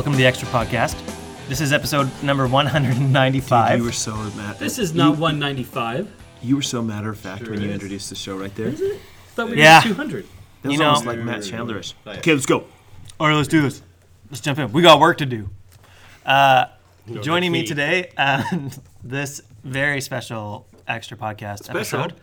welcome to the Extra Podcast. This is episode number 195. You were so mad. This is not 195. You were so matter of fact when you is. introduced the show right there. I thought we Yeah. were 200. That was You know- almost like Matt Chandlerish. Okay, let's go. All right, let's do this. Let's jump in. We got work to do. Uh, joining that's me today on this very special Extra Podcast Special? episode.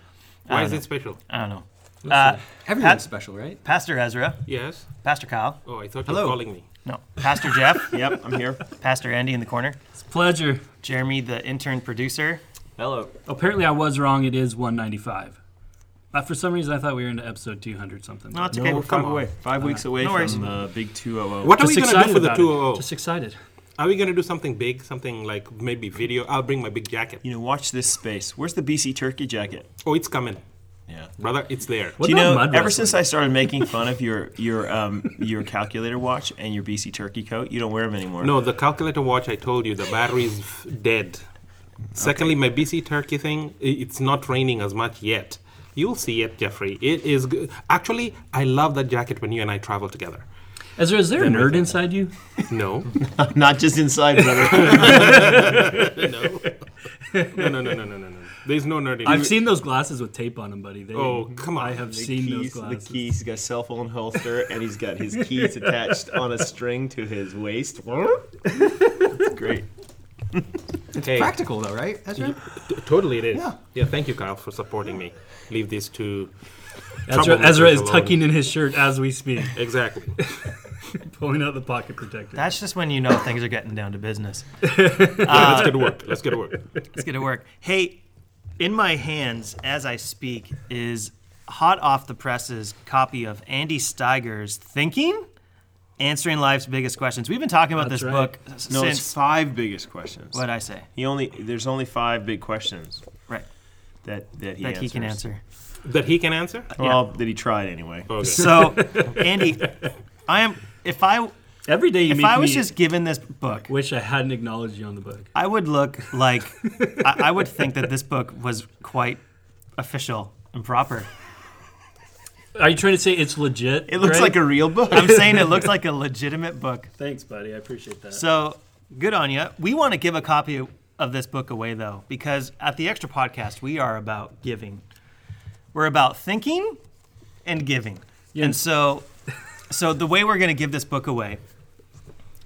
Why is don't it special? I don't know. Uh, Everyone's Pat- special, right? Pastor Ezra, Yes. Pastor Kyle, Oh, I thought Hello. you were calling me. No, Pastor Jeff, Yep, I'm here. Pastor Andy in the corner, It's a pleasure. Jeremy, the intern producer. Hello. Apparently, I was wrong. It is 195. Uh, for some reason, I thought we were into episode 200 something. No, it's No, okay. we're come five away. Five weeks away No worries. from the big 200. What are Just we going to do for the 200? Just excited. Are we going to do something big? Something like maybe video? I'll bring my big jacket. You know, watch this space. Where's the BC turkey jacket? Oh, it's coming. Yeah. Brother, it's there. What Do you know, ever wrestling? since I started making fun of your your um, your calculator watch and your BC turkey coat, you don't wear them anymore. No, the calculator watch, I told you, the battery is f- dead. Secondly, my BC Turkey thing. It's not raining as much yet. You'll see it, Jeffrey. It is good. Actually, I love that jacket when you and I travel together. Ezra, is there a nerd inside you? No. Not just inside, brother. no. No, no, no, no, no, no, no. There's no nerd in I've seen those glasses with tape on them, buddy. They, Oh, come on. I have the seen those keys, the keys. He's got a cell phone holster, and he's got his keys attached on a string to his waist. It's great. Hey, Practical though, right? Ezra? t- totally it is. Yeah. Yeah. thank you, Kyle, for supporting me. Leave these two. Ezra, Ezra is alone. tucking in his shirt as we speak, Exactly. pulling out the pocket protector. That's just when you know things are getting down to business. Yeah, let's get to work. Let's get to work. Let's get to work. Hey, in my hands as I speak is hot off the presses copy of Andy Steiger's Thinking, Answering Life's Biggest Questions. We've been talking about That's this right. book No, since it's five biggest questions. what I say, He only there's only five big questions right? that that he that he can answer. That he can answer? Well, that he tried anyway. Okay. So, Andy, I am. If I Every day you if make I was me just given this book, wish I hadn't acknowledged you on the book. I would look like I, I would think that this book was quite official and proper. Are you trying to say it's legit? It looks like a real book. I'm saying it looks like a legitimate book. Thanks, buddy. I appreciate that. So good on you. We want to give a copy of this book away though, because at the Extra Podcast we are about giving. We're about thinking and giving. And so, so the way we're going to give this book away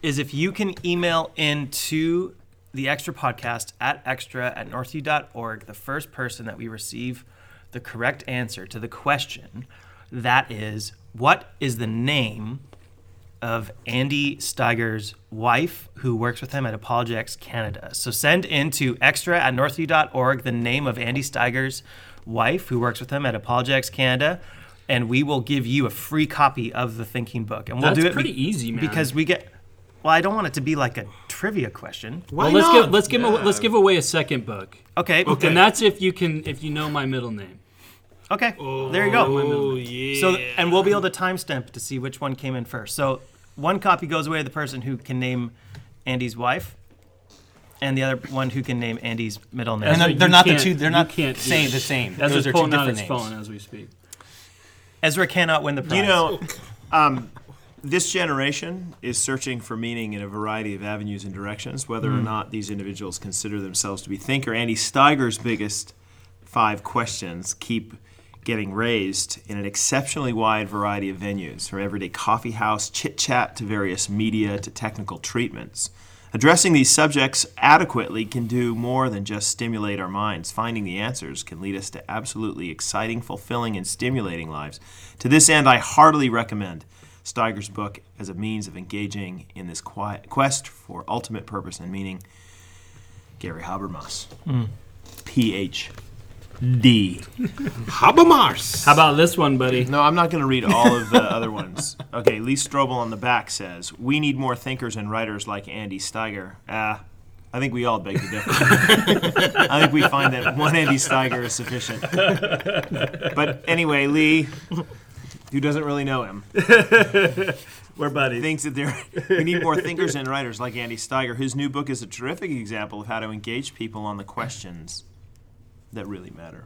is if you can email into the Extra Podcast at extra at northview.org the first person that we receive the correct answer to the question that is what is the name of Andy Steiger's wife, who works with him at Apologetics Canada. So send into extra at northview.org the name of Andy Steiger's wife, who works with him at Apologetics Canada, and we will give you a free copy of the Thinking Book. And we'll That's do it pretty easy, man. because we get. Well, I don't want it to be like a trivia question. Why well, let's not? give let's give a, let's give away a second book, Okay. Okay. and that's if you can if you know my middle name. Okay. Oh, there you go. Oh, yeah. So, and we'll be able to timestamp to see which one came in first. So, one copy goes away to the person who can name Andy's wife, and the other one who can name Andy's middle name. And they're, they're not the two. They're not can't do saying it. the same. Ezra's Those are two pulling out different his names. phone as we speak. Ezra cannot win the prize. You know, um, this generation is searching for meaning in a variety of avenues and directions, whether or hmm. not these individuals consider themselves to be thinker. Andy Steiger's biggest five questions keep getting raised in an exceptionally wide variety of venues, from everyday coffee house chit chat to various media to technical treatments. Addressing these subjects adequately can do more than just stimulate our minds. Finding the answers can lead us to absolutely exciting, fulfilling, and stimulating lives. To this end, I heartily recommend Steiger's book as a means of engaging in this quiet quest for ultimate purpose and meaning. Gary Habermas, PhD. Habermas. How about this one, buddy? No, I'm not going to read all of the other ones. Okay, Lee Strobel on the back says, "We need more thinkers and writers like Andy Steiger." Ah, I think we all beg to differ. I think we find that one Andy Steiger is sufficient. But anyway, Lee, who doesn't really know him, we're buddies. thinks that there we need more thinkers and writers like Andy Steiger. His new book is a terrific example of how to engage people on the questions that really matter.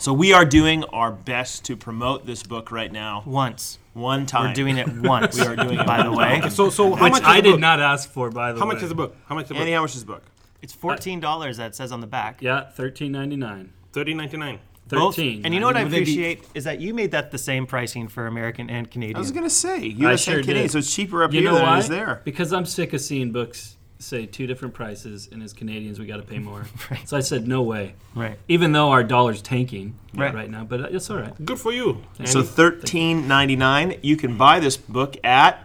So we are doing our best to promote this book right now. Once. One time. We're doing it once. We are doing it by the way. So, so how Which much I did book? not ask for, by the How way. much is the book? How much is the book? Andy, how much is the book? It's fourteen dollars that says on the back. Yeah, thirteen ninety nine. Thirteen ninety nine. Both- Thirteen. And you know what I Would they be- appreciate is that you made that the same pricing for American and Canadian. I was gonna say U.S. sure and Canadian, did. so it's cheaper up You here know than why? it is there. Because I'm sick of seeing books say two different prices, and as Canadians, we got to pay more. Right. So I said, no way. right. Even though our dollar's tanking Right. right, now, but it's all right. Good for you. So Andy. thirteen ninety nine. You can buy this book at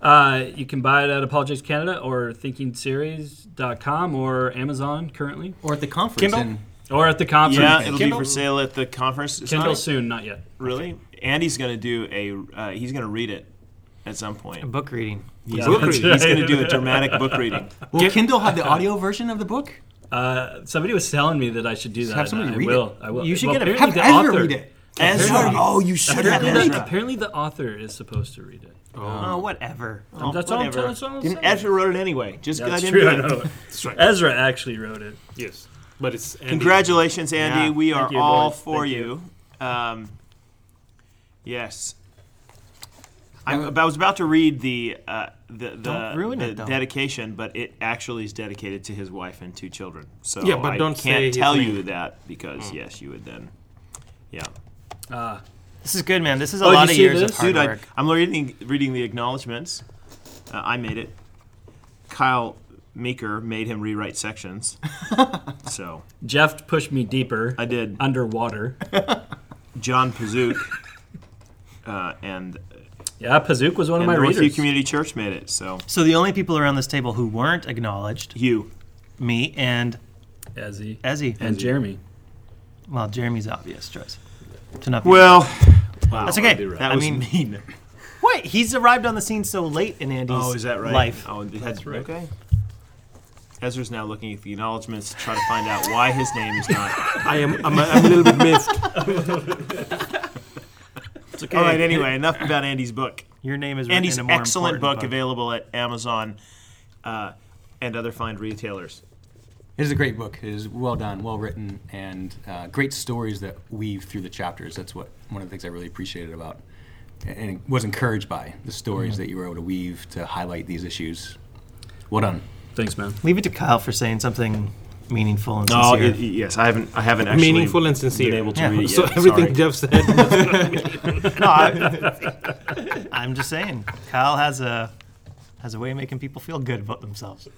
Uh, you can buy it at Apologetics Canada or thinkingseries.com or Amazon currently, Or at the conference. Kindle? And or at the conference. yeah, it'll Kindle? be for sale at the conference. It's Kindle not- soon, not yet. really. Andy's gonna do a. Uh, he's gonna read it at some point. Book reading. He's, Book he's, reading. he's gonna do a dramatic book reading. will Kindle have the audio version of the book? Uh, somebody was telling me that I should do that. have somebody I read will. it. I will. You should well, get a- apparently Have the Ezra author, read it. Ezra. Oh, you should have Apparently, the, apparently the author is supposed to read it. Oh, whatever. Oh, that's all I'm whatever. telling- that's all I'm Didn't saying. Ezra wrote it anyway? Just That's got true. I into it. know. That's right. Ezra actually wrote it. Yes, but it's Andy. Congratulations, Andy. Yeah. we are you, all boys. for Thank you. Um, yes. I'm, I was about to read the uh, the the, ruin the it, dedication, but it actually is dedicated to his wife and two children. So Yeah, but I don't can't his tell name. you that because yes, you would then. Yeah, Uh, This is good, man. This is a Oh, lot of years this? of hard dude, I, work. I'm reading reading the acknowledgments. Uh, I made it. Kyle Meeker made him rewrite sections. so Jeff pushed me deeper I did. underwater. John Pazook uh, and Yeah, Pazook was one of my Northview readers. Community Church made it. So So the only people around this table who weren't acknowledged, you, me and Ezzy Ezzy. and Jeremy. Well, Jeremy's obvious choice. To not be- well, that's okay. that I was mean, mean. what? He's arrived on the scene so late in Andy's Oh, is that right? life. Oh, that's right. Okay. Ezra's now looking at the acknowledgments to try to find out why his name is not. I am. I'm a, I'm a little bit miffed. It's okay. All right. Anyway, enough about Andy's book. Your name is written Andy's in excellent book, important available at Amazon uh, and other fine retailers. It is a great book. It is well done, well written, and uh, great stories that weave through the chapters. That's what one of the things I really appreciated about, and was encouraged by the stories Mm-hmm. that you were able to weave to highlight these issues. Well done. Thanks, man. Leave it to Kyle for saying something meaningful and Oh, sincere. it, yes, I haven't. I haven't actually Meaningful and sincere. been able to Yeah. read it So yet. everything Sorry. Jeff said. no, I, I'm just saying. Kyle has a has a way of making people feel good about themselves.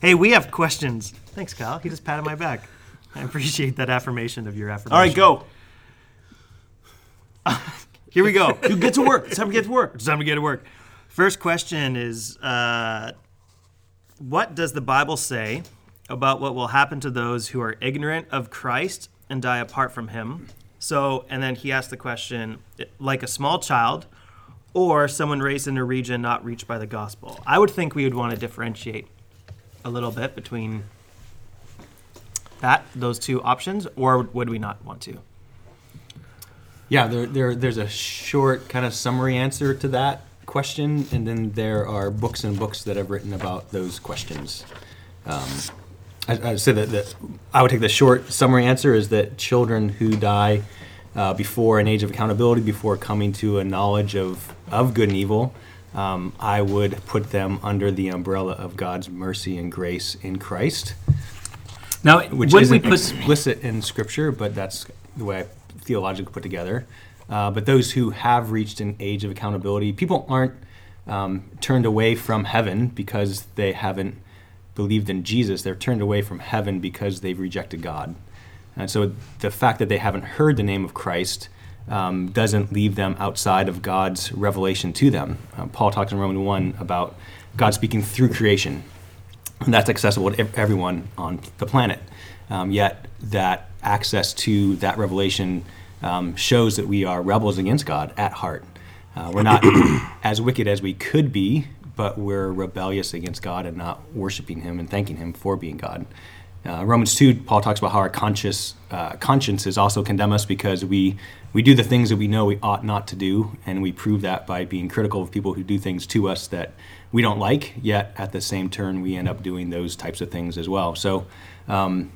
Hey, we have questions. Thanks, Kyle. He just patted my back. I appreciate that affirmation of your affirmation. All right, go. Here we go. You get to work. It's time to get to work. It's time to get to work. First question is uh, What does the Bible say about what will happen to those who are ignorant of Christ and die apart from Him? So, and then he asked the question like a small child or someone raised in a region not reached by the gospel. I would think we would want to differentiate a little bit between that, those two options, or would we not want to? Yeah, there, there, there's a short kind of summary answer to that question, and then there are books and books that I've written about those questions. Um, I, I say that, that I would take the short summary answer is that children who die uh, before an age of accountability, before coming to a knowledge of, of good and evil, um, I would put them under the umbrella of God's mercy and grace in Christ Now, which isn't put explicit in Scripture, but that's the way I theologically put together. Uh, but those who have reached an age of accountability, people aren't um, turned away from heaven because they haven't believed in Jesus. They're turned away from heaven because they've rejected God. And so the fact that they haven't heard the name of Christ um, doesn't leave them outside of God's revelation to them. Um, Paul talks in Romans 1 about God speaking through creation and that's accessible to everyone on the planet. Um, yet that access to that revelation um, shows that we are rebels against God at heart. Uh, we're not as wicked as we could be, but we're rebellious against God and not worshiping Him and thanking Him for being God. Uh, Romans 2, Paul talks about how our conscious, uh, consciences also condemn us because we, we do the things that we know we ought not to do, and we prove that by being critical of people who do things to us that we don't like, yet at the same turn, we end up doing those types of things as well. So, um,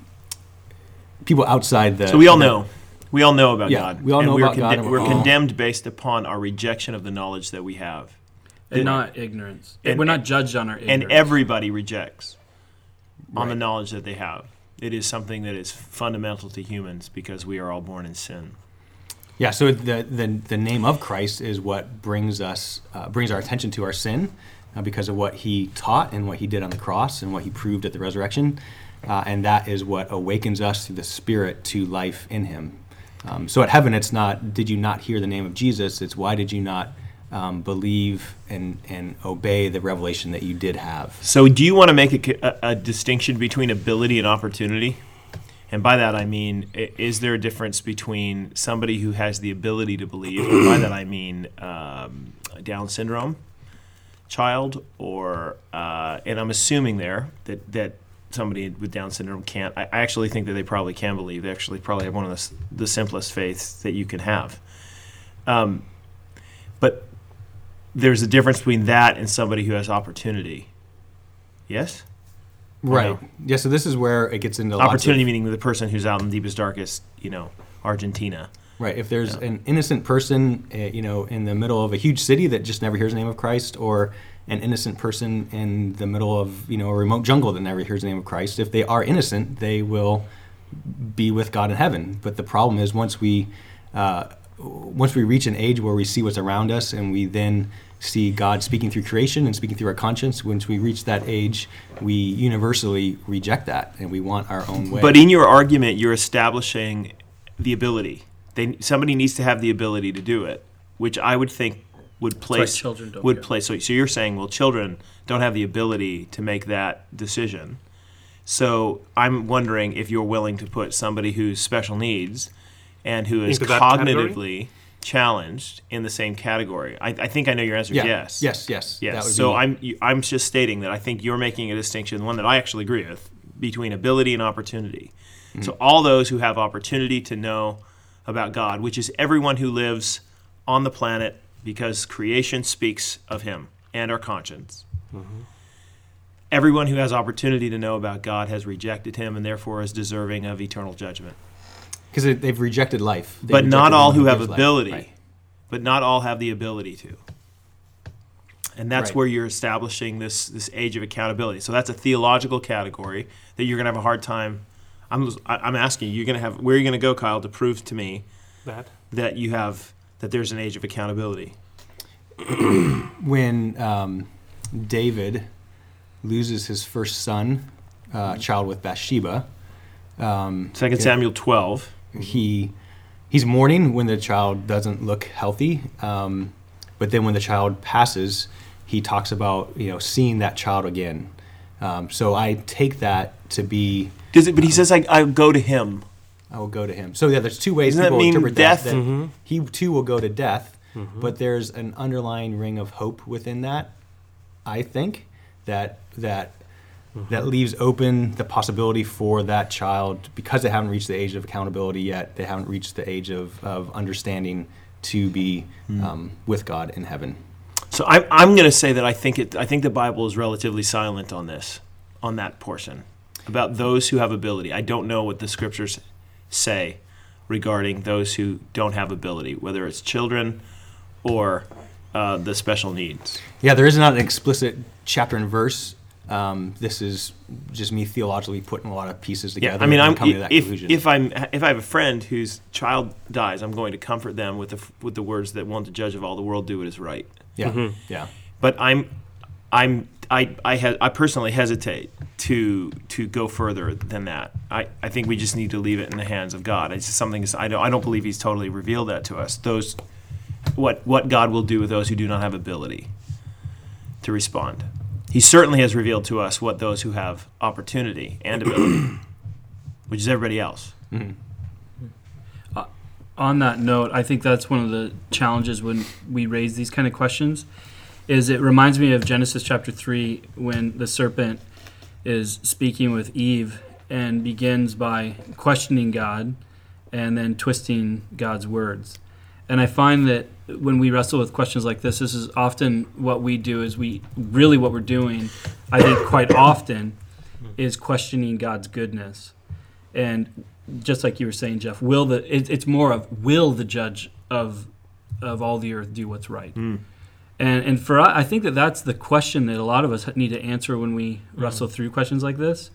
people outside the. So we all know. We all know about Yeah, God. we all and know we're about God and we're we're all- condemned based upon our rejection of the knowledge that we have. and The- not ignorance. and- We're not judged on our ignorance. and everybody rejects on the knowledge that they have. It is something that is fundamental to humans because we are all born in sin. Yeah, so the, the the name of Christ is what brings us uh, brings our attention to our sin uh, because of what he taught and what he did on the cross and what he proved at the resurrection, uh, and that is what awakens us through the Spirit to life in Him. Um, so at heaven, it's not did you not hear the name of Jesus? It's why did you not um, believe and and obey the revelation that you did have? So, do you want to make a, a, a distinction between ability and opportunity? And by that I mean, is there a difference between somebody who has the ability to believe, and by that I mean um, Down syndrome child, or uh, and I'm assuming there that that somebody with Down syndrome can't. I, I actually think that they probably can believe. They actually probably have one of the, the simplest faiths that you can have. Um, but there's a difference between that and somebody who has opportunity. Yes? Right. Yeah. So this is where it gets into lots of- opportunity meaning the person who's out in the deepest darkest you know argentina Right. If there's an innocent person, uh, you know, in the middle of a huge city that just never hears the name of Christ, or an innocent person in the middle of, you know, a remote jungle that never hears the name of Christ, if they are innocent, they will be with God in heaven. But the problem is once we uh, once we reach an age where we see what's around us and we then see God speaking through creation and speaking through our conscience, once we reach that age, we universally reject that and we want our own way. but in your argument you're establishing the ability they somebody needs to have the ability to do it which i would think would place children don't would get place so, so you're saying well children don't have the ability to make that decision so i'm wondering if you're willing to put somebody who's special needs and who is Into category? cognitively challenged in the same category I, I think i know your answer yeah. yes Yes. Yes. Yes. So be- I'm I'm just stating that I think you're making a distinction, one that I actually agree with, between ability and opportunity. Mm-hmm. So all those who have opportunity to know about God, which is everyone who lives on the planet because creation speaks of him and our conscience. Mm-hmm. Everyone who has opportunity to know about God has rejected him and therefore is deserving of eternal judgment. Because they, they've rejected life. They've but not all who have ability. Right. But not all have the ability to. And that's Right. where you're establishing this this age of accountability. So that's a theological category that you're going to have a hard time. I'm I- I'm asking you, you're going to have where are you going to go, Kyle, to prove to me That. that you have that there's an age of accountability. When um, David loses his first son, uh, child with Bathsheba, um, Second Samuel 12. he he's mourning when the child doesn't look healthy. Um, but then when the child passes, he talks about you know seeing that child again. Um, so I take that to be Does it, but he says I I go to him. I will go to him. So yeah, there's two ways Doesn't that people mean interpret death? that. that He too will go to death, mm-hmm. but there's an underlying ring of hope within that. I think that that mm-hmm. that leaves open the possibility for that child because they haven't reached the age of accountability yet. They haven't reached the age of, of understanding to be mm. um, with God in heaven. So I'm, I'm going to say that I think it. I think the Bible is relatively silent on this, on that portion, about those who have ability. I don't know what the scriptures say regarding those who don't have ability, whether it's children or uh, the special needs. Yeah, there is not an explicit chapter and verse. Um, this is just me theologically putting a lot of pieces together. Yeah, I mean, and I'm coming to that if conclusion. if I'm if I have a friend whose child dies, I'm going to comfort them with the with the words that won't the judge of all the world do what is right. yeah, yeah. but I'm, I'm, I, I, ha- I personally hesitate to to go further than that. I, I think we just need to leave it in the hands of God. It's just something I don't I don't believe He's totally revealed that to us. Those, what what God will do with those who do not have ability to respond. He certainly has revealed to us what those who have opportunity and ability, which is everybody else. Mm-hmm. Uh, on that note, I think that's one of the challenges when we raise these kind of questions. Is it reminds me of Genesis chapter three when the serpent is speaking with Eve and begins by questioning God and then twisting God's words. And I find that when we wrestle with questions like this, this is often what we do is we really what we're doing, I think quite often, is questioning God's goodness. And just like you were saying, Jeff, will the it, it's more of will the judge of of all the earth do what's right? Hmm. And and for I I think that that's the question that a lot of us need to answer when we wrestle through questions like this.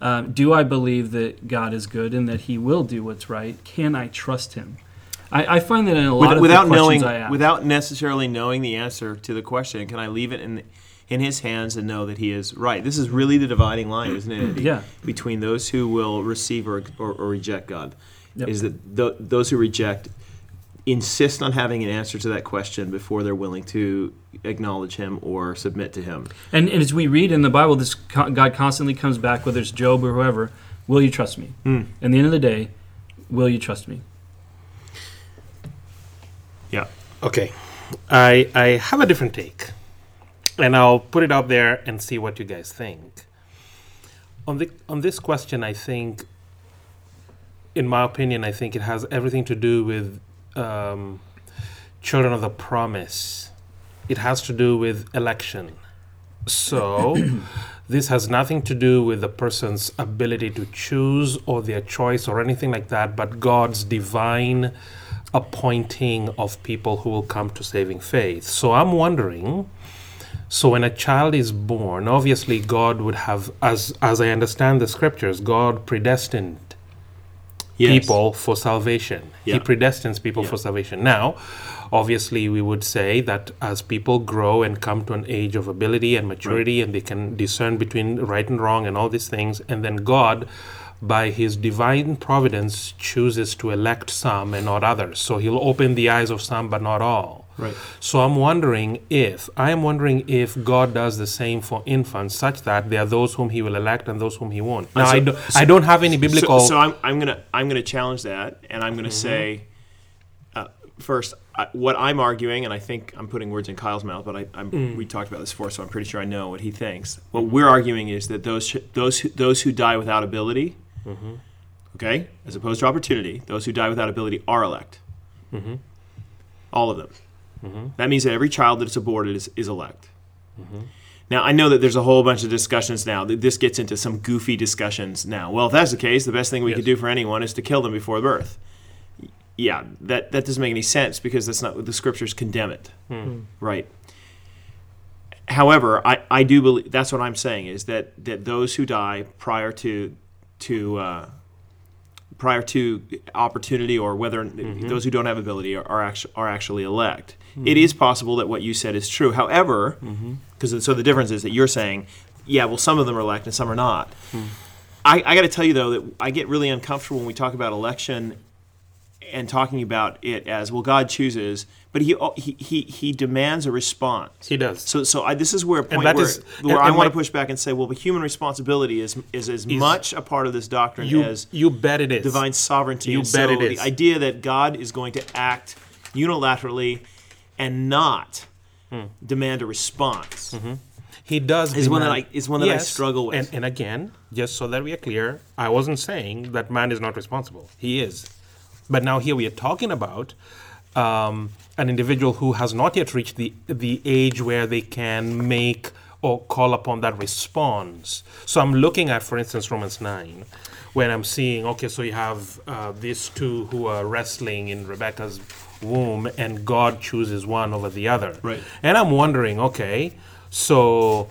Um, do I believe that God is good and that He will do what's right? Can I trust Him? I, I find that in a lot With- of without the questions knowing, I ask, without necessarily knowing the answer to the question, can I leave it in in His hands and know that He is right? This is really the dividing line, isn't it? Yeah. Between those who will receive or or, or reject God, Yep. is that th- those who reject insist on having an answer to that question before they're willing to acknowledge Him or submit to Him. And, and as we read in the Bible, this God constantly comes back, whether it's Job or whoever. Will you trust me? Hmm. And the end of the day, will you trust me? Yeah. Okay, I I have a different take, and I'll put it out there and see what you guys think. On the on this question, I think, in my opinion, I think it has everything to do with um, children of the promise. It has to do with election. So, this has nothing to do with the person's ability to choose or their choice or anything like that, but God's divine appointing of people who will come to saving faith. So, I'm wondering. So when a child is born, obviously God would have, as as I understand the scriptures, God predestined Yes. people for salvation. Yeah. He predestines people Yeah. for salvation. Now, obviously, we would say that as people grow and come to an age of ability and maturity, and they can discern between right and wrong and all these things, and then God, by His divine providence, chooses to elect some and not others. So He'll open the eyes of some, but not all. Right. So I'm wondering if I am wondering if God does the same for infants, such that there are those whom He will elect and those whom He won't. Now so- I, do, I don't have any biblical. So, so I'm, I'm gonna I'm gonna challenge that, and I'm gonna Mm-hmm. say, uh, first, I, what I'm arguing, and I think I'm putting words in Kyle's mouth, but I, I'm, Mm. we talked about this before, so I'm pretty sure I know what he thinks. What we're arguing is that those those who, those who die without ability, Mm-hmm. okay, as opposed to opportunity, those who die without ability are elect. Mm-hmm. All of them. That means that every child that's aborted is, is elect. Now, I know that there's a whole bunch of discussions now. This gets into some goofy discussions now. Well, if that's the case, the best thing we Yes. could do for anyone is to kill them before birth. Yeah, that, that doesn't make any sense because that's not what the scriptures condemn it. Right. However, I, I do believe that's what I'm saying is that, that those who die prior to to uh, prior to opportunity or whether mm-hmm. those who don't have ability are, are, actually, are actually elect. Hmm. It is possible that what you said is true. However, mm-hmm. because so the difference is that you're saying, yeah, well, some of them are elect and some are not. Hmm. I, I got to tell you though that I get really uncomfortable when we talk about election and talking about it as well. God chooses, but he he he, he demands a response. he does. So, so I, this is where a point where, is- where and- I and want my- to push back and say, well, the human responsibility is is as Is- much a part of this doctrine you, as you bet it is. divine sovereignty. You And bet so it is. The idea that God is going to act unilaterally and not Hmm. demand a response. Mm-hmm. He does. Is one that I- is one that I struggle with. And, and again, just so that we are clear, I wasn't saying that man is not responsible. He is. But now here we are talking about um, an individual who has not yet reached the the age where they can make or call upon that response. So I'm looking at, for instance, Romans nine, when I'm seeing, okay, so you have uh, these two who are wrestling in Rebecca's womb, and God chooses one over the other. Right. And I'm wondering, okay, so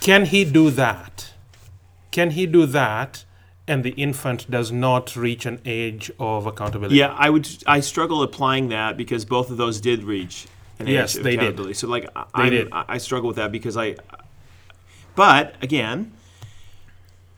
can he do that? Can he do that? And the infant does not reach an age of accountability. Yeah, I would. I struggle applying that because both of those did reach an Yes, age of they did. So, like, I- They I'm- did. I, I struggle with that because I. But again,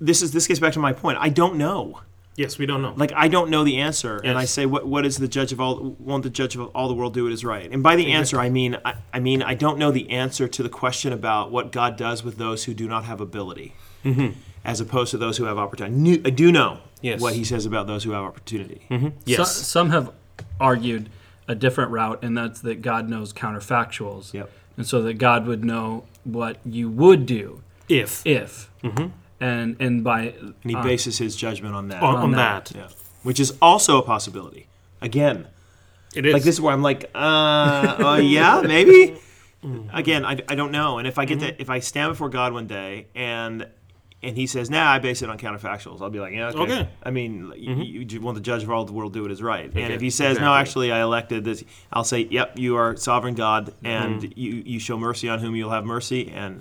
this is this gets back to my point. I don't know. Yes, we don't know. Like I don't know the answer, and I say, what what is the judge of all? Won't the judge of all the world do it is right? And by the answer, I mean I, I mean I don't know the answer to the question about what God does with those who do not have ability, mm-hmm. As opposed to those who have opportunity. I do know Yes. what He says about those who have opportunity. yes. So- some have argued a different route, and that's that God knows counterfactuals. Yep. And so that God would know what you would do if if. And and by And He bases His judgment on that. on, on on that, yeah, which is also a possibility. Again, it is like this is where I'm like, uh, uh yeah, maybe. Again, I, I don't know. And if I get Mm-hmm. to, if I stand before God one day and and he says, "Nah, I base it on counterfactuals." I'll be like, "Yeah, okay." Okay. I mean, y you, you want the judge of all the world to do what is right. And if he says, "No, actually, I elected this," I'll say, "Yep, you are sovereign God, and Mm-hmm. you, you show mercy on whom you'll have mercy, and,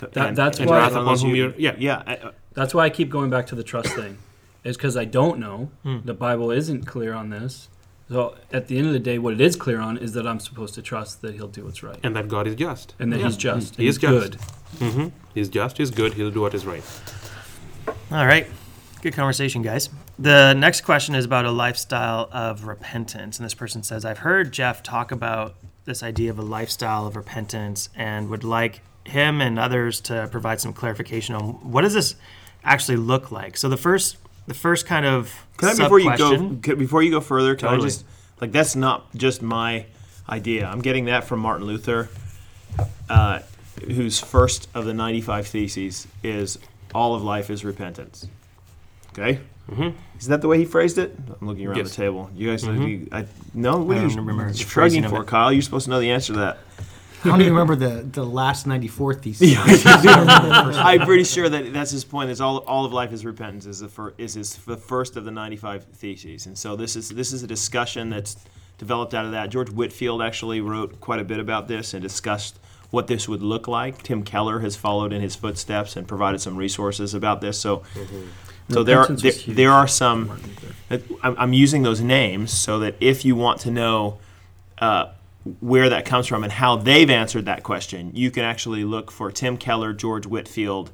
That- and that's and why- whom you- yeah. yeah." I- I- That's why I keep going back to the trust thing, is because I don't know. Hmm. The Bible isn't clear on this. So at the end of the day, what it is clear on is that I'm supposed to trust that He'll do what's right And that God is just. and that Yeah. He's just. He is he's just. good. hmm He's just, he's good, he'll do what is right. All right. Good conversation, guys. The next question is about a lifestyle of repentance. And this person says, I've heard Jeff talk about this idea of a lifestyle of repentance and would like him and others to provide some clarification on what does this actually look like. So the first the first kind of Can I before you go before you go further? Can Totally. I just like that's not just my idea. I'm getting that from Martin Luther, uh, whose first of the 95 theses is all of life is repentance. Okay. Mm-hmm. Is that the way he phrased it? I'm looking around Yes. the table. You guys, you, I no. What I are you shrugging for, it. Kyle? You're supposed to know the answer to that. I don't even remember the, the last 94 thesis. I'm pretty sure that that's his point. Is all all of life is repentance is the fir- is his the first of the 95 theses, and so this is this is a discussion that's developed out of that. George Whitefield actually wrote quite a bit about this and discussed what this would look like. Tim Keller has followed in his footsteps and provided some resources about this. So. So there are there, there are some. Martin Luther. that- I'm, I'm using those names so that if you want to know uh, where that comes from and how they've answered that question, you can actually look for Tim Keller, George Whitefield,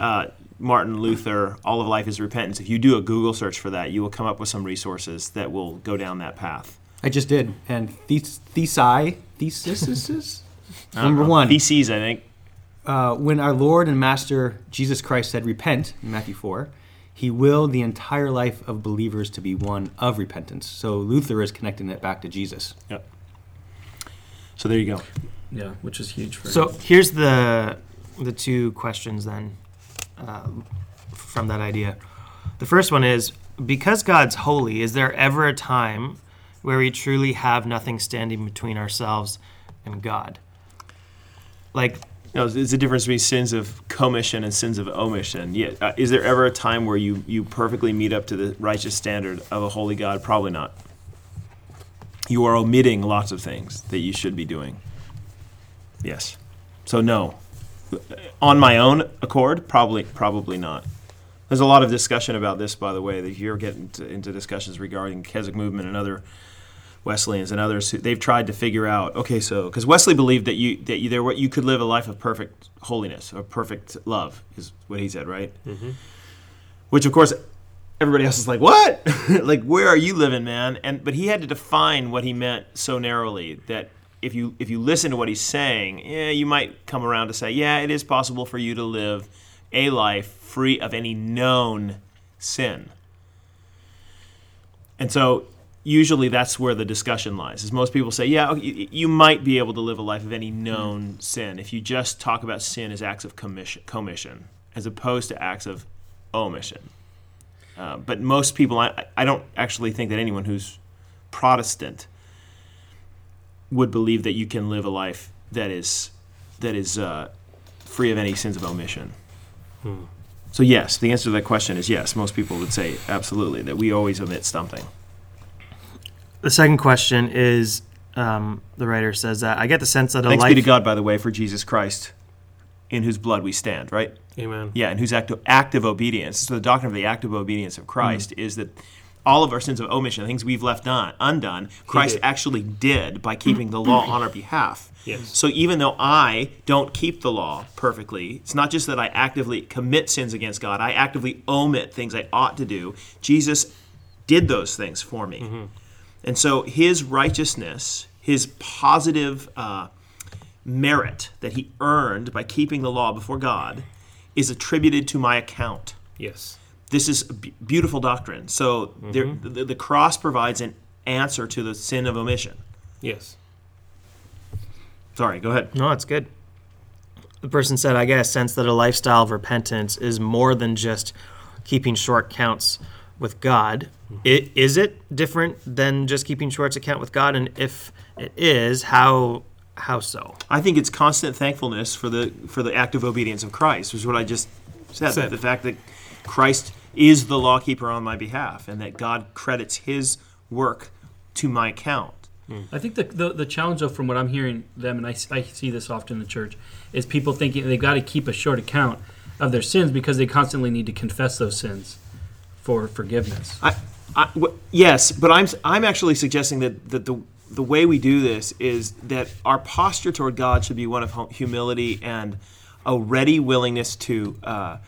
uh, Martin Luther, All of Life is Repentance. If you do a Google search for that, you will come up with some resources that will go down that path. I just did. And thes- thesi, thesis, number one. Theses, I think. uh, when our Lord and Master Jesus Christ said, Repent, in Matthew 4, he willed the entire life of believers to be one of repentance. So Luther is connecting it back to Jesus. Yep. So there you go. Yeah, which is huge for So him. here's the the two questions then uh, from that idea. The first one is because God's holy, is there ever a time where we truly have nothing standing between ourselves and God? Like, No, there's a difference between sins of commission and sins of omission. Yeah, uh, is there ever a time where you, you perfectly meet up to the righteous standard of a holy God? Probably not. You are omitting lots of things that you should be doing. Yes. So no. On my own accord, probably probably not. There's a lot of discussion about this, by the way. That you're getting to, into discussions regarding Keswick movement and other Wesleyans and others who they've tried to figure out. Okay, so because Wesley believed that you that you there were- you could live a life of perfect holiness or perfect love is what he said, right? Mm-hmm. Which of course everybody else is like, what? like where are you living, man? And but he had to define what he meant so narrowly that if you if you listen to what he's saying, yeah, you might come around to say, yeah, it is possible for you to live a life free of any known sin. And so usually that's where the discussion lies. Is most people say, yeah, you might be able to live a life of any known sin if you just talk about sin as acts of commission, commission as opposed to acts of omission. Uh, but most people, I, I don't actually think that anyone who's Protestant would believe that you can live a life that is that is uh, free of any sins of omission. So yes, the answer to that question is yes. Most people would say absolutely that we always omit something. the second question is um, the writer says that I get the sense that a Thanks life. be to God, by the way, for Jesus Christ, in whose blood we stand. Right? Amen. Yeah, and whose active, active obedience. So the doctrine of the active obedience of Christ is that all of our sins of omission, the things we've left done, undone, Christ did. actually did by keeping the law on our behalf. Yes. So even though I don't keep the law perfectly, it's not just that I actively commit sins against God, I actively omit things I ought to do. Jesus did those things for me. And so his righteousness, his positive uh, merit that he earned by keeping the law before God is attributed to my account. Yes. This is a b- beautiful doctrine. So there, mm-hmm. the, the cross provides an answer to the sin of omission. Yes. Sorry, go ahead. No, it's good. The person said, I get a sense that a lifestyle of repentance is more than just keeping short counts with God. Mm-hmm. I- Is it different than just keeping short account with God? And if it is, how how so? I think it's constant thankfulness for the for the active obedience of Christ, which is what I just said. Said. The fact that Christ is the lawkeeper on my behalf and that God credits his work to my account. I think the, the the challenge, though, from what I'm hearing them, and I see this often in the church, is people thinking they've got to keep a short account of their sins because they constantly need to confess those sins for forgiveness. I, I, w- yes, but I'm I'm actually suggesting that, that the the way we do this is that our posture toward God should be one of humility and a ready willingness to uh,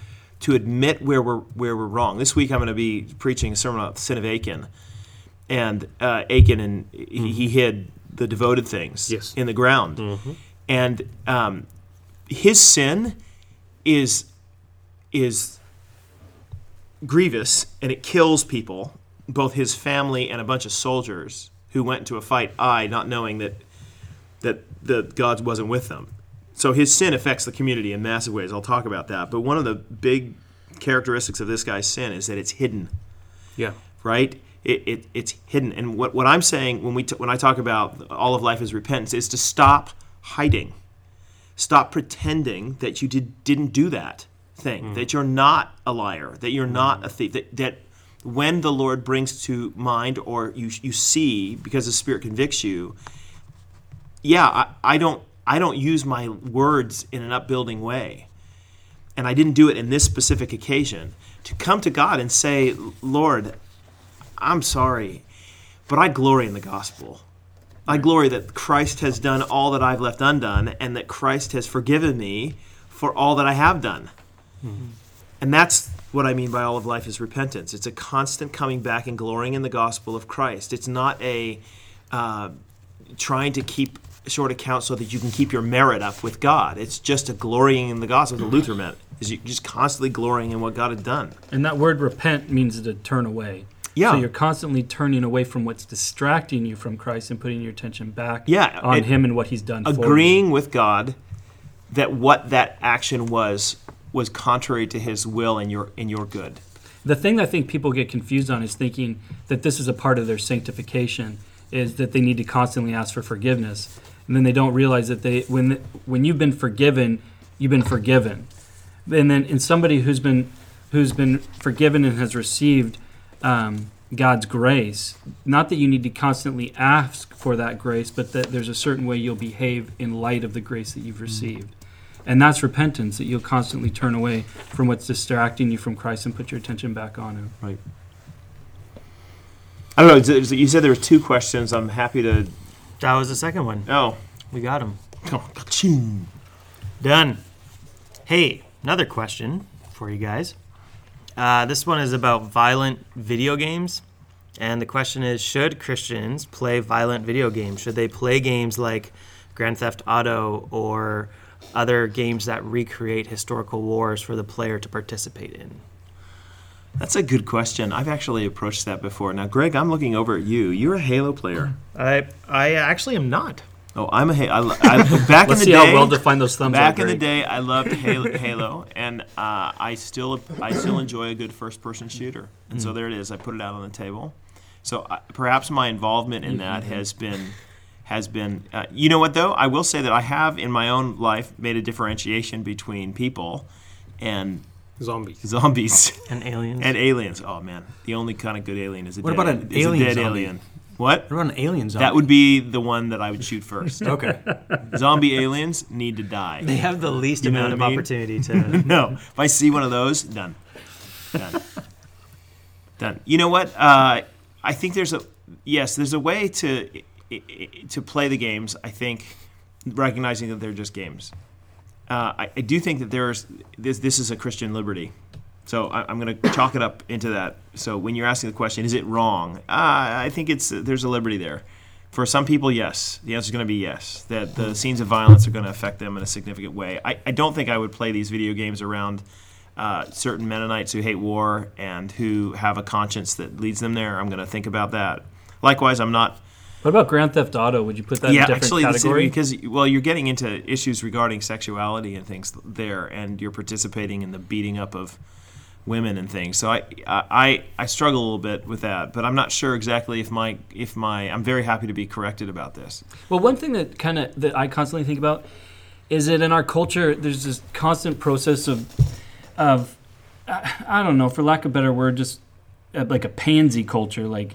to admit where we're where we're wrong. This week I'm going to be preaching a sermon about the sin of Achan, and uh, Achan and he, he hid the devoted things Yes. in the ground, and um, his sin is is grievous and it kills people, both his family and a bunch of soldiers who went into a fight, I not knowing that that the God wasn't with them. So his sin affects the community in massive ways. I'll talk about that. But one of the big characteristics of this guy's sin is that it's hidden Yeah. right? It, it, it's hidden. And what, what I'm saying when, we t- when I talk about all of life is repentance is to stop hiding. Stop pretending that you did, didn't do that thing, mm. that you're not a liar, that you're not a thief, that, that when the Lord brings to mind or you, you see because the Spirit convicts you, yeah, I, I don't I don't use my words in an upbuilding way and I didn't do it in this specific occasion, to come to God and say, Lord, I'm sorry, but I glory in the gospel. I glory that Christ has done all that I've left undone and that Christ has forgiven me for all that I have done. Mm-hmm. And that's what I mean by all of life is repentance. It's a constant coming back and glorying in the gospel of Christ. It's not a uh, trying to keep short account so that you can keep your merit up with God. It's just a glorying in the gospel. The Luther meant is you just constantly glorying in what God had done. And that word repent means to turn away. Yeah. So you're constantly turning away from what's distracting you from Christ and putting your attention back Yeah, on Him and what He's done for you. agreeing with God that what that action was was contrary to His will and your in your good. The thing I think people get confused on is thinking that this is a part of their sanctification, is that they need to constantly ask for forgiveness, and then they don't realize that they when when you've been forgiven, you've been forgiven, and then in somebody who's been who's been forgiven and has received um, God's grace, not that you need to constantly ask for that grace, but that there's a certain way you'll behave in light of the grace that you've received. And that's repentance, that you'll constantly turn away from what's distracting you from Christ and put your attention back on Him. Right. I don't know. there's- You said there were two questions. I'm happy to. That was the second one. Oh, We got him. oh ka-ching. Done. Hey, another question for you guys. Uh, this one is about violent video games. And the question is Should Christians play violent video games? Should they play games like Grand Theft Auto or other games that recreate historical wars for the player to participate in? That's a good question. I've actually approached that before. Now, Greg, I'm looking over at you. You're a Halo player. I, I actually am not. Oh, I'm a Halo. I, I, back in Let's the see day, how well defined those thumbs back are. in the day, I loved Halo, Halo and uh, I still I still enjoy a good first-person shooter. And so there it is. I put it out on the table. So uh, perhaps my involvement in that has been has been. Uh, you know what though? I will say that I have in my own life made a differentiation between people and Zombies. zombies And aliens. and aliens. Oh man, the only kind of good alien is a What dead, about an is a alien dead zombie? alien. What? What about an alien zombie? That would be the one that I would shoot first. okay. Zombie aliens need to die. they have the least You amount of I mean? opportunity to. no, if I see one of those, done, done, done. You know what? Uh, I think there's a yes, there's a way to i- i- to play the games. I think recognizing that they're just games. Uh, I, I do think that there's this. This is a Christian liberty. So I, I'm going to chalk it up into that. So when you're asking the question, is it wrong? Uh, I think it's there's a liberty there. For some people, yes. The answer is going to be yes. That the scenes of violence are going to affect them in a significant way. I, I don't think I would play these video games around uh, certain Mennonites who hate war and who have a conscience that leads them there. I'm going to think about that. Likewise, I'm not What about Grand Theft Auto? Would you put that in yeah, a different actually, category? because well, you're getting into issues regarding sexuality and things there, and you're participating in the beating up of women and things. So I, I, I struggle a little bit with that, but I'm not sure exactly if my, if my, I'm very happy to be corrected about this. Well, one thing that kind of that I constantly think about is that in our culture, there's this constant process of of I, I don't know, for lack of a better word, just uh, like a pansy culture, like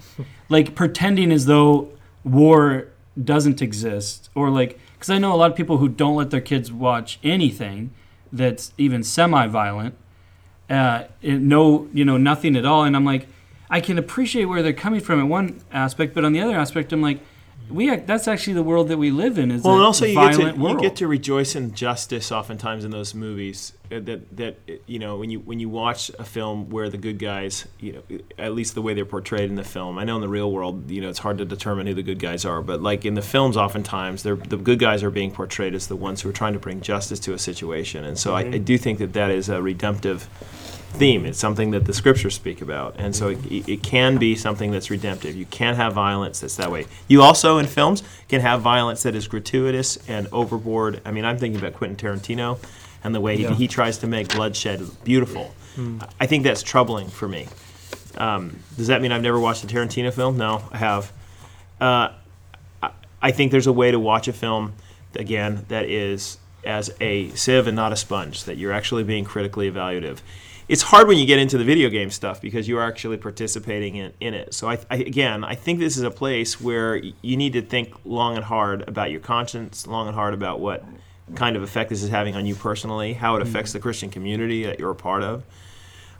like pretending as though war doesn't exist, or like because I know a lot of people who don't let their kids watch anything that's even semi-violent, uh, no, you know, nothing at all, and I'm like, I can appreciate where they're coming from in one aspect, but on the other aspect, I'm like. We act, that's actually the world that we live in. Is Well, a and also you get, to, world. you get to rejoice in justice oftentimes in those movies. uh, That that uh, you know when you when you watch a film where the good guys, you know, at least the way they're portrayed in the film. I know in the real world, you know, it's hard to determine who the good guys are, but like in the films, oftentimes they're, the good guys are being portrayed as the ones who are trying to bring justice to a situation. And so I, I do think that that is a redemptive theme. It's something that the scriptures speak about, and so it, it can be something that's redemptive. You can have violence that's that way. You also in films can have violence that is gratuitous and overboard. I mean, I'm thinking about Quentin Tarantino and the way he, Yeah. he tries to make bloodshed beautiful. I think that's troubling for me. Um, does that mean I've never watched a Tarantino film? No, I have. Uh, I, I think there's a way to watch a film again that is as a sieve and not a sponge. That you're actually being critically evaluative. It's hard when you get into the video game stuff because you are actually participating in, in it. So I, I, again, I think this is a place where you need to think long and hard about your conscience, long and hard about what kind of effect this is having on you personally, how it affects the Christian community that you're a part of.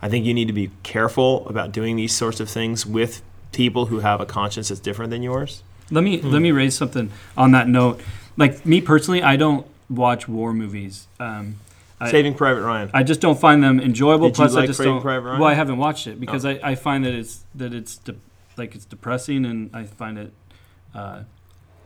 I think you need to be careful about doing these sorts of things with people who have a conscience that's different than yours. Let me let me raise something on that note. Like me personally, I don't watch war movies. Um, Saving Private Ryan. I just don't find them enjoyable. Did you Plus, I like just Saving don't. Private Ryan? Well, I haven't watched it because I, I find that it's that it's de- like it's depressing, and I find it, uh,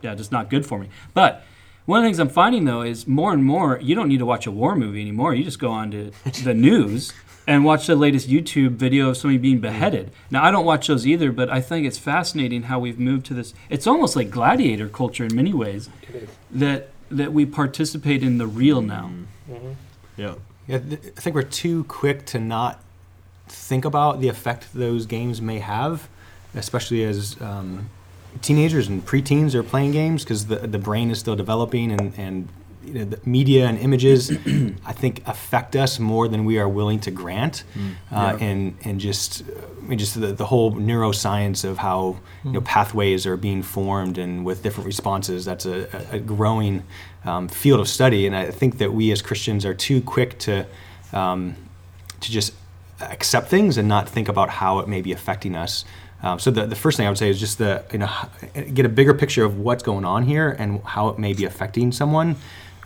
yeah, just not good for me. But one of the things I'm finding though is more and more you don't need to watch a war movie anymore. You just go on to the news and watch the latest YouTube video of somebody being beheaded. Now I don't watch those either, but I think it's fascinating how we've moved to this. It's almost like gladiator culture in many ways. That that we participate in the real now. Yeah. Yeah, th- I think we're too quick to not think about the effect those games may have, especially as um, teenagers and preteens are playing games because the, the brain is still developing and, and you know, the media and images, I think, affect us more than we are willing to grant. Uh, and, and just, uh, I mean, just the, the whole neuroscience of how you know, pathways are being formed and with different responses, that's a, a a growing um, field of study. And I think that we as Christians are too quick to, um, to just accept things and not think about how it may be affecting us. Um, so the, the first thing I would say is just the you know get a bigger picture of what's going on here and how it may be affecting someone.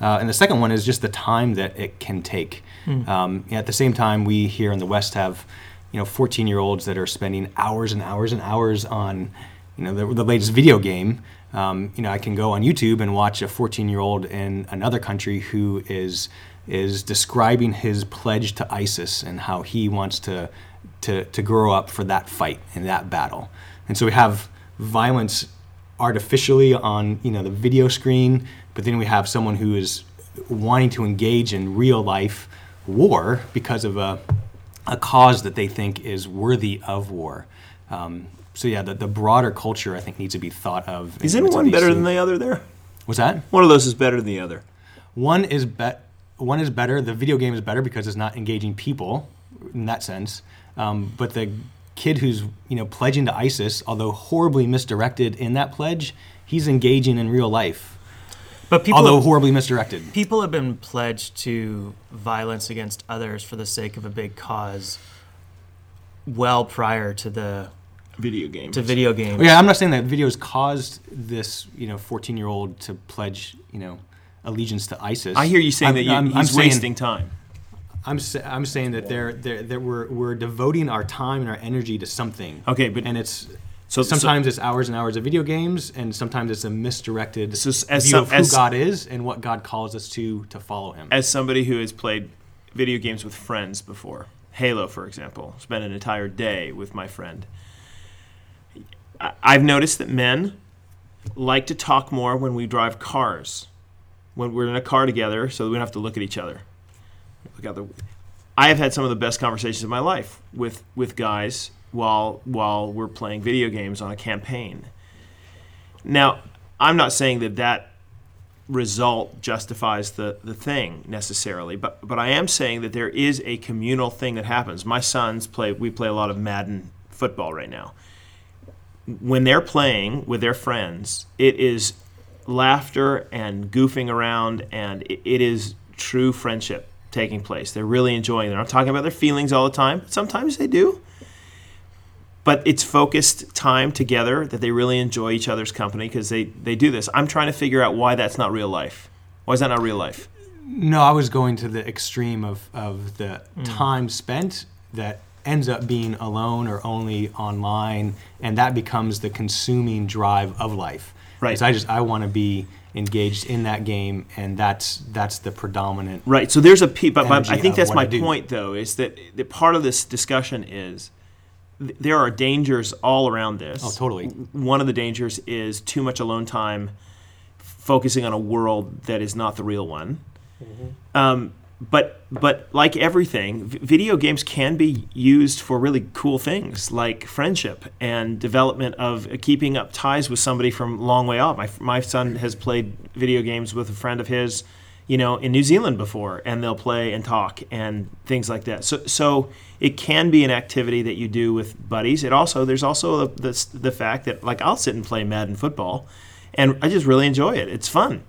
Uh, and the second one is just the time that it can take. Um, at the same time, we here in the West have you know 14 year olds that are spending hours and hours and hours on you know the, the latest video game. Um, you know, I can go on YouTube and watch a 14 year old in another country who is is describing his pledge to ISIS and how he wants to to to grow up for that fight and that battle. And so we have violence artificially on you know the video screen, but then we have someone who is wanting to engage in real life war because of a a cause that they think is worthy of war. Um, so yeah, the, the broader culture I think needs to be thought of. Isn't in some of one better than the other there? Was that One of those is better than the other. one is bet one is better. The video game is better because it's not engaging people in that sense. Um, but the kid who's you know pledging to ISIS, although horribly misdirected in that pledge, he's engaging in real life, But people, although horribly misdirected. people have been pledged to violence against others for the sake of a big cause well prior to the Video games. to video games. Yeah, I'm not saying that videos caused this you know 14 year old to pledge you know allegiance to ISIS. I hear you saying I'm- that you, I'm- he's I'm saying- wasting time. I'm sa- I'm saying that they're, they're, that we're we're devoting our time and our energy to something. Okay, but and it's so sometimes it's hours and hours of video games, and sometimes it's a misdirected So as view some- of who as- God is and what God calls us to to follow Him. as somebody who has played video games with friends before, Halo, for example, spent an entire day with my friend. I- I've noticed that men like to talk more when we drive cars, when we're in a car together, so we don't have to look at each other. Look out the. I have had some of the best conversations of my life with with guys while while we're playing video games on a campaign. Now, I'm not saying that that result justifies the, the thing necessarily. But but I am saying that there is a communal thing that happens. My sons play we play a lot of Madden football right now. When they're playing with their friends, it is laughter and goofing around and it, it is true friendship taking place. They're really enjoying it. They're not talking about their feelings all the time. Sometimes they do but it's focused time together that they really enjoy each other's company because they, they do this. I'm trying to figure out why that's not real life. Why is that not real life? No, I was going to the extreme of, of the Hmm. time spent that ends up being alone or only online, and that becomes the consuming drive of life. Right. 'Cause I just I want to be engaged in that game, and that's that's the predominant. Right. So there's a but, but I think that's my point though is that, that part of this discussion is th- there are dangers all around this. Oh, totally. One of the dangers is too much alone time, focusing on a world that is not the real one. Um, but but like everything, v- video games can be used for really cool things like friendship and development of uh, keeping up ties with somebody from a long way off. My my son has played video games with a friend of his, you know, in New Zealand before, and they'll play and talk and things like that. So so it can be an activity that you do with buddies. It also there's also the the, the fact that like I'll sit and play Madden football, and I just really enjoy it. It's fun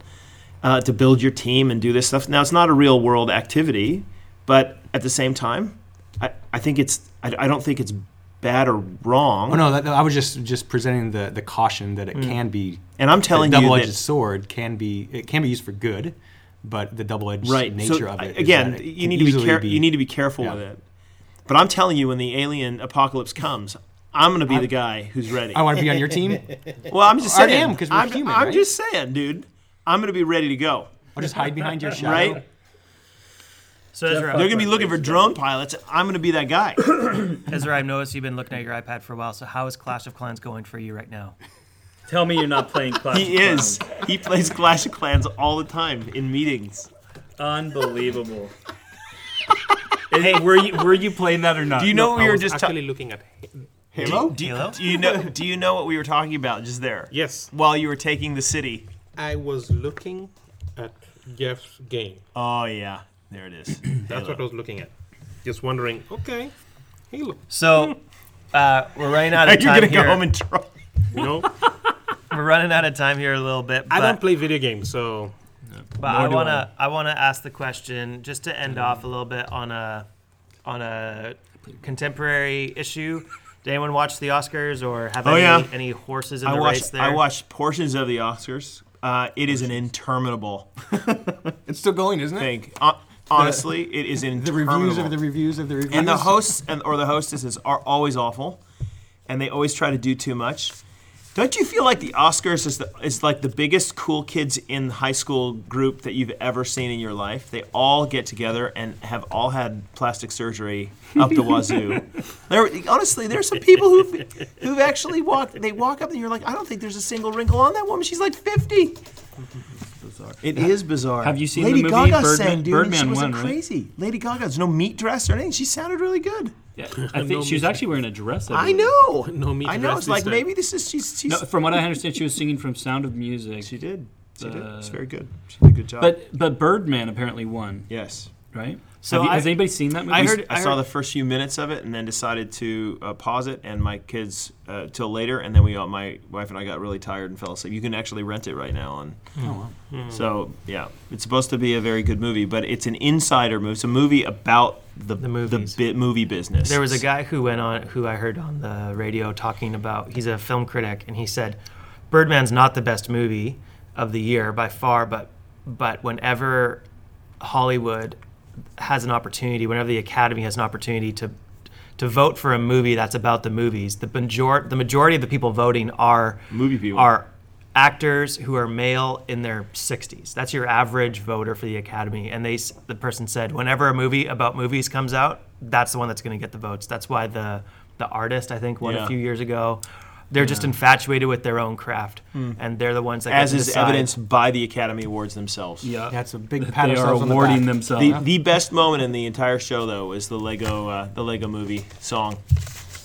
uh, to build your team and do this stuff. Now, it's not a real world activity, but at the same time, I, I think it's I, I don't think it's bad or wrong. Oh no, that, I was just just presenting the the caution that it Mm. can be. And I'm telling the you double-edged sword can be it can be used for good, but the double-edged right nature so, of I- it. is again, that it you need to be, easily care- you need to be careful Yeah. with it. But I'm telling you, when the alien apocalypse comes, I'm going to be the guy who's ready. I want to be on your team. well, I'm just I already saying. am, 'cause we're I'm, human, I'm right? just saying, dude. I'm going to be ready to go. I'll just hide behind your shadow. Right? So Ezra, They're going to be looking for drone pilots. I'm going to be that guy. Ezra, I've noticed you've been looking at your iPad for a while. So how is Clash of Clans going for you right now? Tell me you're not playing Clash he of is. He plays Clash of Clans all the time in meetings. Clans. Unbelievable. hey, were you were you playing that or not? Do you know what I we were was just actually talking? looking at. Halo? Do, you- Halo? do you know? Do you know what we were talking about just there? Yes, While you were taking the city. I was looking at Jeff's game. Oh yeah, there it is. That's what I was looking at. Just wondering. Okay, Halo. So uh, we're running out Are of you time gonna here. go home and try? You know, we're running out of time here a little bit. But, I don't play video games, so but I wanna I wanna ask the question just to end off a little bit on a on a contemporary issue. Did anyone watch the Oscars or have Oh, any, yeah. any horses in I the race watched. there? I watched portions of the Oscars. Uh, it is an interminable It's still going, isn't it? thing. Uh, honestly, it is interminable. The interminable. reviews of the reviews of the reviews. and the hosts and or the hostesses are always awful, and they always try to do too much. Don't you feel like the Oscars is the, is like the biggest cool kids in high school group that you've ever seen in your life? They all get together and have all had plastic surgery up the wazoo. there, honestly, there's some people who've who've actually walked. They walk up and you're like, I don't think there's a single wrinkle on that woman. She's like 50. It is bizarre. Have you seen Lady the movie Gaga Birdman- sang, dude, and she Birdman wasn't won, right? crazy. Lady Gaga, there's no meat dress or anything. She sounded really good. Yeah, I think she was actually wearing a dress. I believe. know. No meat I know. It's like time. maybe this is she's. she's No, from what I understand, she was singing from Sound of Music. she did. She did. Uh, It's very good. She did a good job. But but Birdman apparently won, yes, right? So Have you- I- has anybody seen that movie? I heard- I, saw the first few minutes of it and then decided to uh, pause it, and my kids uh, till later, and then we all, my wife and I got really tired and fell asleep. You can actually rent it right now on. Oh, So yeah, it's supposed to be a very good movie, but it's an insider movie. It's a movie about the The movies. bit movie business. There was a guy who went on, who I heard on the radio talking about. He's a film critic, and he said, "Birdman's not the best movie of the year by far, but but whenever Hollywood has an opportunity, whenever the Academy has an opportunity to to vote for a movie that's about the movies, the major the majority of the people voting are Movie people. are actors who are male in their 60s. That's your average voter for the Academy. And they, the person said, whenever a movie about movies comes out, that's the one that's going to get the votes. That's why the the artist, I think, won Yeah. a few years ago. They're just infatuated with their own craft, and they're the ones that as get is decide. evidenced by the Academy Awards themselves. Yeah, That's a big pat they are ourselves on the awarding themselves. The, the best moment in the entire show, though, was the Lego uh, the Lego Movie song.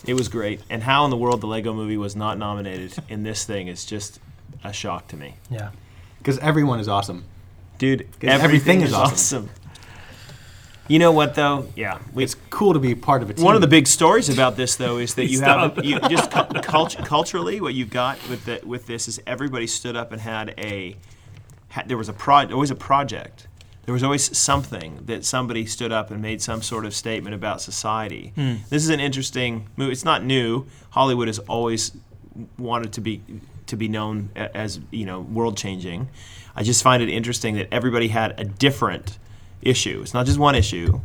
It was great, and how in the world the Lego Movie was not nominated in this thing is just a shock to me. Yeah. Because everyone is awesome. dude. everything, everything is is awesome. You know what though? Yeah, we, It's cool to be part of a team. One of the big stories about this, though, is that you have you just cult- culturally what you've got with the, with this is everybody stood up and had a had, there was a pro always a project. There was always something that somebody stood up and made some sort of statement about society. Hmm. This is an interesting movie. It's not new. Hollywood has always wanted to be to be known as you know world changing. I just find it interesting that everybody had a different issue. It's not just one issue.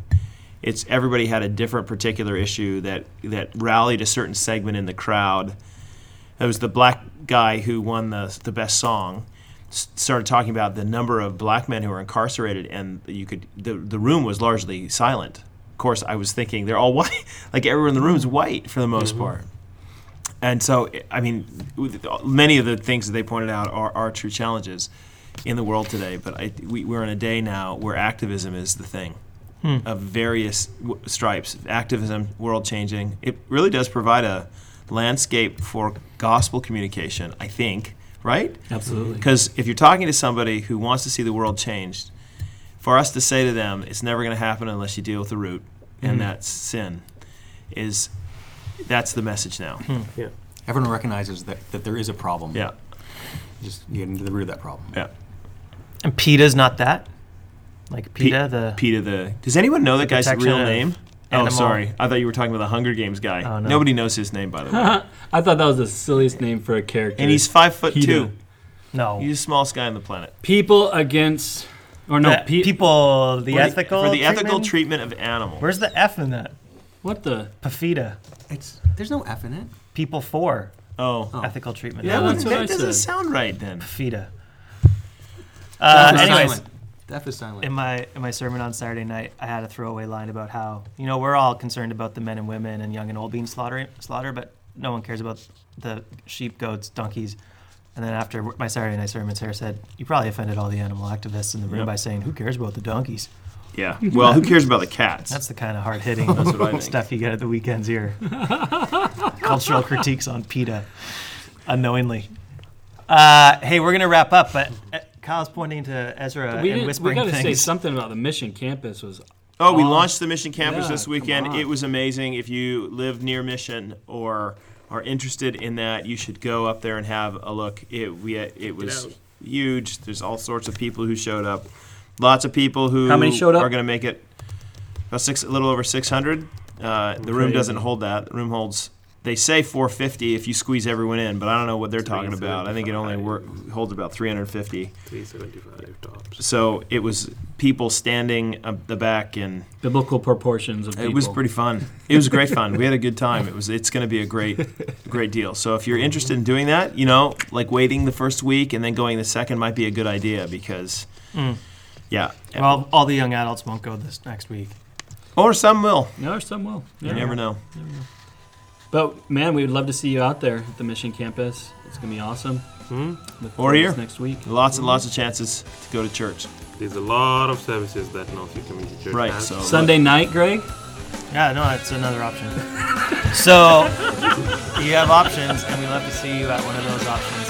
It's everybody had a different particular issue that that rallied a certain segment in the crowd. It was the black guy who won the the best song. Started talking about the number of black men who were incarcerated, and you could the the room was largely silent. Of course, I was thinking they're all white, like everyone in the room is white for the most mm-hmm. part. And so, I mean, many of the things that they pointed out are, are true challenges in the world today. But I, we, we're in a day now where activism is the thing hmm. of various w- stripes. Activism, world changing. It really does provide a landscape for gospel communication, I think, right? Absolutely. Because if you're talking to somebody who wants to see the world changed, for us to say to them, it's never going to happen unless you deal with the root, and hmm. that's sin, is that's the message now. Hmm. Yeah. Everyone recognizes that, that there is a problem. Yeah, Just get into the root of that problem. yeah. And PETA's not that? Like PETA, the. PETA the. Does anyone know that guy's real of name? Oh, animal- Oh, sorry. I thought you were talking about the Hunger Games guy. Oh, no. Nobody knows his name, by the way. I thought that was the silliest name for a character. and he's five foot PETA. two. no. He's the smallest guy on the planet. people against, or no, The pe- people, the For ethical for the ethical treatment? treatment of animals. Where's the F in that? What the? PFIDA. It's there's no F in it. People for oh, oh. ethical treatment. Yeah, of that's that I doesn't said. sound right then. PFIDA. Uh, F is anyways, silent. The is silent. in my in my sermon on Saturday night, I had a throwaway line about how you know we're all concerned about the men and women and young and old being slaughtered, slaughter, but no one cares about the sheep, goats, donkeys. And then after my Saturday night sermon, Sarah said, "You probably offended all the animal activists in the room Yep. by saying who cares about the donkeys." Yeah. Well, who cares about the cats? That's the kind of hard hitting what I think. stuff you get at the weekends here. Cultural critiques on PETA, unknowingly. Uh, hey, we're gonna wrap up, but uh, Kyle's pointing to Ezra we and didn't, we whispering got to say something about the mission campus was. Oh, we launched the Mission Campus Yeah, this weekend. It was amazing. If you live near Mission or are interested in that, you should go up there and have a look. It we it was out. huge. There's all sorts of people who showed up. Lots of people who How many showed up? are going to make it about six, a little over 600. Uh, the room doesn't hold that. The room holds. They say 450 if you squeeze everyone in, but I don't know what they're talking about. I think it only work, holds about 350. 375 tops. So it was people standing up the back and Biblical proportions of people. it was pretty fun. It was great fun. We had a good time. It was. It's going to be a great, great deal. So if you're interested in doing that, you know, like waiting the first week and then going the second might be a good idea because, Mm. yeah. Well, all the young adults won't go this next week. Or some will. No, there's some will. You Yeah. never know. But man, we would love to see you out there at the mission campus. It's gonna be awesome. Hmm? Look Or here. next week. Lots and lots of chances to go to church. There's a lot of services that Northview Community Church Right. has. So Sunday night, Greg. Yeah, no, it's another option. so you have options, and we love to see you at one of those options.